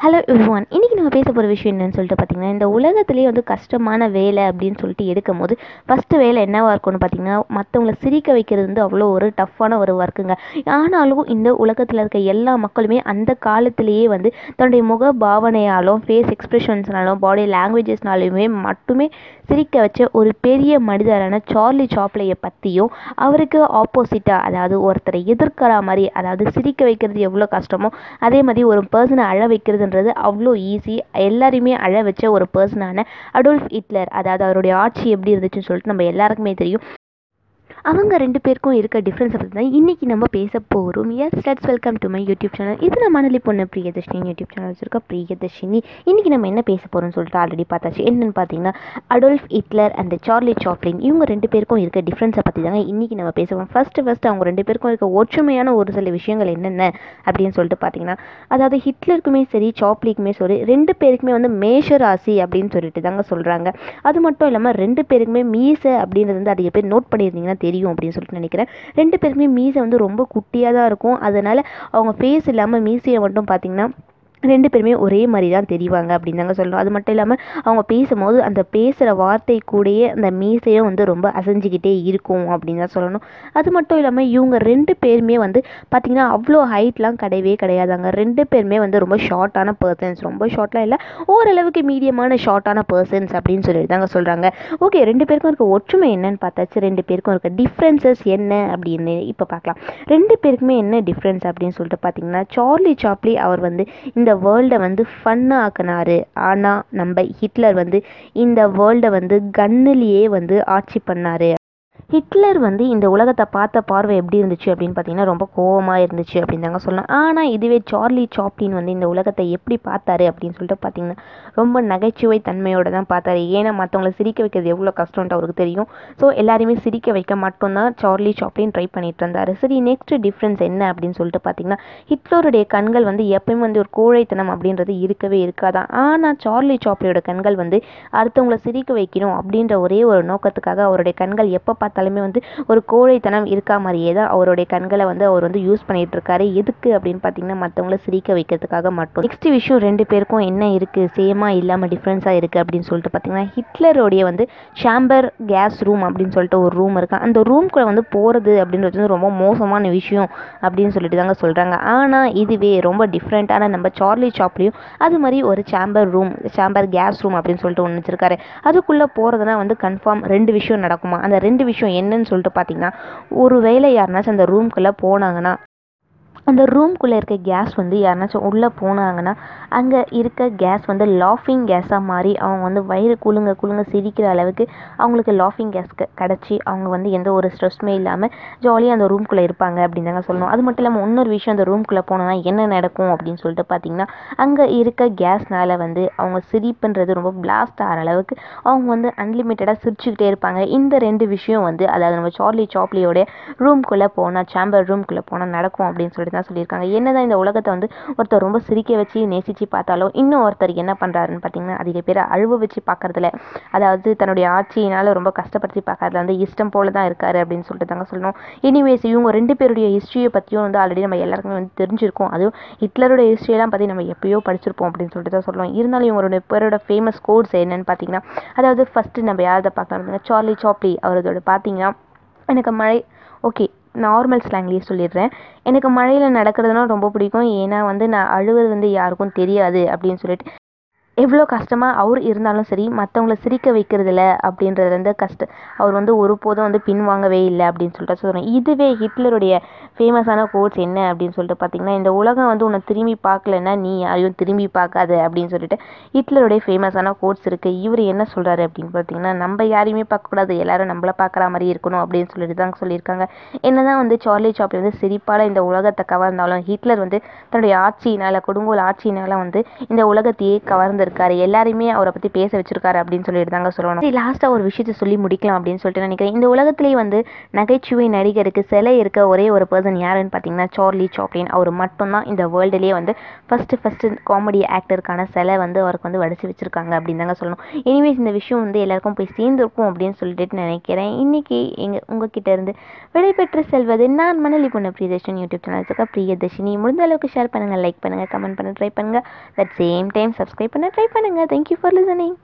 Hello everyone இன்றைக்கி நம்ம பேச போகிற விஷயம் என்னன்னு சொல்லிட்டு பார்த்தீங்கன்னா இந்த உலகத்துலேயே வந்து கஷ்டமான வேலை அப்படின்னு சொல்லிட்டு எடுக்கும் போது ஃபஸ்ட்டு வேலை என்னவாக இருக்கும்னு பார்த்தீங்கன்னா மற்றவங்கள சிரிக்க வைக்கிறது வந்து அவ்வளோ ஒரு டஃப்பான ஒரு ஒர்க்குங்க ஆனாலும் இந்த உலகத்தில் இருக்க எல்லா மக்களுமே அந்த காலத்திலேயே வந்து தன்னுடைய முக பாவனையாலும் ஃபேஸ் எக்ஸ்பிரஷன்ஸ்னாலும் பாடி லாங்குவேஜஸ்னாலுமே மட்டுமே சிரிக்க வச்ச ஒரு பெரிய மனிதரான சார்லி சாப்ளையை பற்றியும் அவருக்கு ஆப்போசிட்டாக அதாவது ஒருத்தரை எதிர்க்கிற மாதிரி அதாவது சிரிக்க வைக்கிறது எவ்வளோ கஷ்டமோ அதே மாதிரி ஒரு பர்சனை அழ வைக்கிறது பண்ணுறது அவ்வளோ ஈஸி எல்லாரையுமே அழ வச்ச ஒரு பர்சனான அடோல்ஃப் ஹிட்லர் அதாவது அவருடைய ஆட்சி எப்படி இருந்துச்சுன்னு சொல்லிட்டு நம்ம எல்லாருக்குமே தெரியும். அவங்க ரெண்டு பேருக்கும் இருக்க டிஃப்ரென்ஸை பற்றி தான் இன்றைக்கி நம்ம பேச போகிறோம் எஸ் studs welcome to my YouTube channel இது நான் மணலி பொண்ணு பிரியதர்ஷினி யூடியூப் சேனல் வச்சுருக்கோம் பிரியதர்ஷினி. இன்றைக்கி நம்ம என்ன பேச போகிறோம்னு சொல்லிட்டு ஆல்ரெடி பார்த்தாச்சு. என்னென்னு பார்த்தீங்கன்னா Adolf Hitler and Charlie Chaplin இவங்க ரெண்டு பேருக்கும் இருக்க டிஃப்ரென்ஸை பற்றி தாங்க இன்றைக்கி நம்ம பேசுவோம் ஃபஸ்ட்டு ஃபஸ்ட்டு அவங்க ரெண்டு பேருக்கும் இருக்க ஒற்றுமையான ஒரு சில விஷயங்கள் என்னென்ன அப்படின்னு சொல்லிட்டு பார்த்தீங்கன்னா அதாவது ஹிட்லருக்குமே சரி சாப்லிக்குமே சரி ரெண்டு பேருக்குமே வந்து மேஷ ராசி அப்படின்னு சொல்லிட்டு தாங்க சொல்கிறாங்க அது மட்டும் இல்லாமல் ரெண்டு பேருக்குமே மீசை அப்படின்றது வந்து அதிக பேர் நோட் பண்ணியிருந்தீங்கன்னா தெரியும் அப்படின்னு சொல்லிட்டு நினைக்கிறேன். ரெண்டு பேருக்குமே மீசை வந்து ரொம்ப குட்டியாக தான் இருக்கும். அதனால் அவங்க ஃபேஸ் இல்லாமல் மீசையை மட்டும் பார்த்திங்கன்னா ரெண்டு பேருமே ஒரே மாதிரி தான் தெரிவாங்க அப்படின்னு தாங்க சொல்லணும். அது மட்டும் இல்லாமல் அவங்க பேசும்போது அந்த பேசுகிற வார்த்தை கூடயே அந்த மீசையும் வந்து ரொம்ப அசைஞ்சிக்கிட்டே இருக்கும் அப்படின்னு தான் சொல்லணும். அது மட்டும் இல்லாமல் இவங்க ரெண்டு பேருமே வந்து பார்த்திங்கன்னா அவ்வளோ ஹைட்லாம் கிடையவே கிடையாதாங்க. ரெண்டு பேருமே வந்து ரொம்ப ஷார்ட்டான பர்சன்ஸ் ரொம்ப ஷார்ட்லாம் இல்லை ஓரளவுக்கு மீடியமான ஷார்ட்டான பர்சன்ஸ் அப்படின்னு சொல்லிட்டு தாங்க சொல்கிறாங்க ஓகே ரெண்டு பேருக்கும் இருக்க ஒற்றுமை என்னன்னு பார்த்தாச்சு. ரெண்டு பேருக்கும் இருக்க டிஃப்ரென்சஸ் என்ன அப்படின்னு இப்போ பார்க்கலாம். ரெண்டு பேருக்குமே என்ன டிஃப்ரென்ஸ் அப்படின்னு சொல்லிட்டு பார்த்தீங்கன்னா சார்லி சாப்லி அவர் வந்து இந்த வேர்ல்டை வந்து ஃபன்னாக ஆக்கினாரு. ஆனால் நம்ம ஹிட்லர் வந்து இந்த வேர்ல்டை வந்து கன்னுலேயே வந்து ஆட்சி பண்ணார். ஹிட்லர் வந்து இந்த உலகத்தை பார்த்த பார்வை எப்படி இருந்துச்சு அப்படின்னு பார்த்தீங்கன்னா ரொம்ப கோவமாக இருந்துச்சு அப்படின்னு தாங்க சொல்லலாம். ஆனால் இதுவே சார்லி சாப்டின் வந்து இந்த உலகத்தை எப்படி பார்த்தாரு அப்படின்னு சொல்லிட்டு பார்த்தீங்கன்னா ரொம்ப நகைச்சுவை தன்மையோட தான் பார்த்தாரு. ஏன்னா மற்றவங்களை சிரிக்க வைக்கிறது எவ்வளோ கஷ்டம்ன்ட்டு அவருக்கு தெரியும். ஸோ எல்லாருமே சிரிக்க வைக்க மட்டும்தான் சார்லி சாப்டின் ட்ரை பண்ணிட்டு இருந்தார். சரி நெக்ஸ்ட் டிஃப்ரென்ஸ் என்ன அப்படின்னு சொல்லிட்டு பார்த்தீங்கன்னா ஹிட்லருடைய கண்கள் வந்து எப்பயுமே வந்து ஒரு கோழைத்தனம் அப்படின்றது இருக்கவே இருக்காதான் ஆனால் சார்லி சாப்டியோட கண்கள் வந்து அடுத்தவங்களை சிரிக்க வைக்கணும் அப்படின்ற ஒரே ஒரு நோக்கத்துக்காக அவருடைய கண்கள் எப்போ பார்த்தாலுமே வந்து ஒரு கோழைத்தனம் இருக்கா மாதிரியே தான் அவருடைய கண்களை வந்து அவர் வந்து யூஸ் பண்ணிட்டு இருக்காரு எதுக்கு அப்படின்னு பார்த்தீங்கன்னா மற்றவங்கள சிரிக்க வைக்கிறதுக்காக மட்டும். நெக்ஸ்ட் விஷயம் ரெண்டு பேருக்கும் என்ன இருக்குது சேமாக இல்லாமல் டிஃப்ரென்ஸாக இருக்குது அப்படின்னு சொல்லிட்டு பார்த்தீங்கன்னா ஹிட்லருடைய வந்து ஷாம்பர் கேஸ் ரூம் அப்படின்னு சொல்லிட்டு ஒரு ரூம் இருக்கு. அந்த ரூம்குள்ளே வந்து போகிறது அப்படின்றது வந்து ரொம்ப மோசமான விஷயம் அப்படின்னு சொல்லிட்டு தாங்க சொல்கிறாங்க ஆனால் இதுவே ரொம்ப டிஃப்ரெண்ட்டான நம்ம சார்லி ஷாப்லேயும் அது மாதிரி ஒரு chamber room chamber gas room அப்படின்னு சொல்லிட்டு ஒன்று வச்சிருக்காரு. அதுக்குள்ளே போகிறதுனா வந்து கன்ஃபார்ம் ரெண்டு விஷயம் நடக்குமா? அந்த ரெண்டு விஷயம் என்னன்னு சொல்லிட்டு பார்த்தீங்கன்னா ஒரு வேளை யாருனாச்சும் அந்த ரூம்குள்ளே போனாங்கன்னா அந்த ரூம்குள்ளே இருக்க கேஸ் வந்து யாருனாச்சும் உள்ளே போனாங்கன்னா அங்கே இருக்க கேஸ் வந்து லாஃபிங் கேஸாக மாறி அவங்க வந்து வயிறு குலுங்க குலுங்க சிரிக்கிற அளவுக்கு அவங்களுக்கு லாஃபிங் கேஸ் கிடச்சி அவங்க வந்து எந்த ஒரு ஸ்ட்ரெஸ்மே இல்லாமல் ஜாலியாக அந்த ரூம்குள்ளே இருப்பாங்க அப்படின்னு தாங்க சொல்லணும். அது மட்டும் இல்லாமல் இன்னொரு விஷயம் அந்த ரூம்குள்ளே போனோன்னா என்ன நடக்கும் அப்படின்னு சொல்லிட்டு பார்த்தீங்கன்னா அங்கே இருக்க கேஸ்னால் வந்து அவங்க சிரிப்புன்றது ரொம்ப பிளாஸ்ட் ஆகிற அளவுக்கு அவங்க வந்து அன்லிமிட்டடாக சிரிச்சுக்கிட்டே இருப்பாங்க. இந்த ரெண்டு விஷயம் வந்து அதாவது நம்ம சார்லி சாப்லியோடைய ரூம்குள்ளே போனால் சாம்பர் ரூம்குள்ளே போனால் நடக்கும் அப்படின்னு சொல்லிட்டு தான் சொல்லியிருக்காங்க. என்னதான் இந்த உலகத்தை வந்து ஒருத்தர் ரொம்ப சிரிக்க வச்சு நேசித்து பார்த்தாலும் இன்னும் ஒருத்தர் என்ன பண்ணுறாருன்னு பார்த்தீங்கன்னா அதிக பேர் அழுவ வச்சு பார்க்கறதுல அதாவது தன்னுடைய ஆட்சியினால் ரொம்ப கஷ்டப்படுத்தி பார்க்கறதுல வந்து இஷ்டம் போல தான் இருக்காரு அப்படின்னு சொல்லிட்டு தாங்க சொல்லணும். எனிவேஸ் இவங்க ரெண்டு பேருடைய ஹிஸ்ட்ரியை பற்றியும் வந்து ஆல்ரெடி நம்ம எல்லாருக்குமே வந்து தெரிஞ்சிருக்கோம். அதுவும் ஹிட்லருடைய ஹிஸ்ட்ரியெல்லாம் பற்றி நம்ம எப்பயோ படிச்சிருப்போம் அப்படின்னு சொல்லிட்டு தான் சொல்லுவோம் இருந்தாலும் இவங்களுடைய பேரோட ஃபேமஸ் கோட்ஸ் என்னன்னு பார்த்தீங்கன்னா அதாவது ஃபஸ்ட்டு நம்ம யாரை பார்க்கலாம் சார்லி சாப்லி அவரதோட பார்த்தீங்கன்னா எனக்கு மழை ஓகே நார்மல் ஸ்லாங்லேயே சொல்லிடுறேன். எனக்கு மழையில் நடக்கிறதுனா ரொம்ப பிடிக்கும். ஏன்னா வந்து நான் அழுவது வந்து யாருக்கும் தெரியாது அப்படின்னு சொல்லிட்டு எவ்வளோ கஷ்டமாக அவர் இருந்தாலும் சரி மற்றவங்கள சிரிக்க வைக்கிறதில்ல அப்படின்றது வந்து கஷ்ட அவர் வந்து ஒருபோதும் வந்து பின்வாங்கவே இல்லை அப்படின்னு சொல்லிட்டு சொல்கிறேன் இதுவே ஹிட்லருடைய ஃபேமஸான கோட்ஸ் என்ன அப்படின்னு சொல்லிட்டு பார்த்தீங்கன்னா இந்த உலகம் வந்து உன்னை திரும்பி பார்க்கலன்னா நீ யாரையும் திரும்பி பார்க்காது அப்படின்னு சொல்லிட்டு ஹிட்லருடைய ஃபேமஸான கோட்ஸ் இருக்குது இவர் என்ன சொல்கிறாரு அப்படின்னு பார்த்தீங்கன்னா நம்ம யாரையுமே பார்க்கக்கூடாது எல்லாரும் நம்மள பார்க்குற மாதிரி இருக்கணும் அப்படின்னு சொல்லிட்டு தான் சொல்லியிருக்காங்க. என்னதான் வந்து சார்லி சாப்லி வந்து சிரிப்பால் இந்த உலகத்தை கவர்ந்தாலும் ஹிட்லர் வந்து தன்னுடைய ஆட்சியினால் கொடுங்கோல் ஆட்சியினால் வந்து இந்த உலகத்தையே கவர்ந்து இருக்காரு. எல்லாருமே அவரை பற்றி பேச வச்சிருக்காரு அப்படின்னு சொல்லிட்டு தாங்க சொல்லணும். லாஸ்ட்டாக ஒரு விஷயத்தை சொல்லி முடிக்கலாம் அப்படின்னு சொல்லிட்டு நினைக்கிறேன். இந்த உலகத்திலேயே வந்து நகைச்சுவை நடிகருக்கு சிலை இருக்க ஒரே ஒரு பர்சன் யாருன்னு பார்த்தீங்கன்னா சார்லி சாப்ளின். அவர் மட்டும்தான் இந்த வேர்ல்டுலேயே வந்து ஃபஸ்ட்டு ஃபஸ்ட்டு காமெடி ஆக்டருக்கான சிலை வந்து அவருக்கு வந்து வடிச்சு வச்சிருக்காங்க அப்படின்னு தாங்க சொல்லணும். எனிவேஸ் இந்த விஷயம் வந்து எல்லாருக்கும் போய் சேர்ந்துருக்கும் அப்படின்னு சொல்லிட்டு நினைக்கிறேன். இன்னைக்கு எங்கள் உங்ககிட்ட இருந்து விடைபெற்று செல்வது நான் மணலி பொண்ணு பிரியதர்ஷன் யூடியூப் சேனல்ஸுக்கு பிரியதர்ஷினி. முடிந்த அளவுக்கு ஷேர் பண்ணுங்கள் லைக் பண்ணுங்கள் கமெண்ட் பண்ண ட்ரை பண்ணுங்கள் அட் சேம் டைம் சப்ஸ்கிரைப் பண்ண. ட்ரை பண்ணுங்கள் தேங்க்யூ ஃபார் லிசனிங்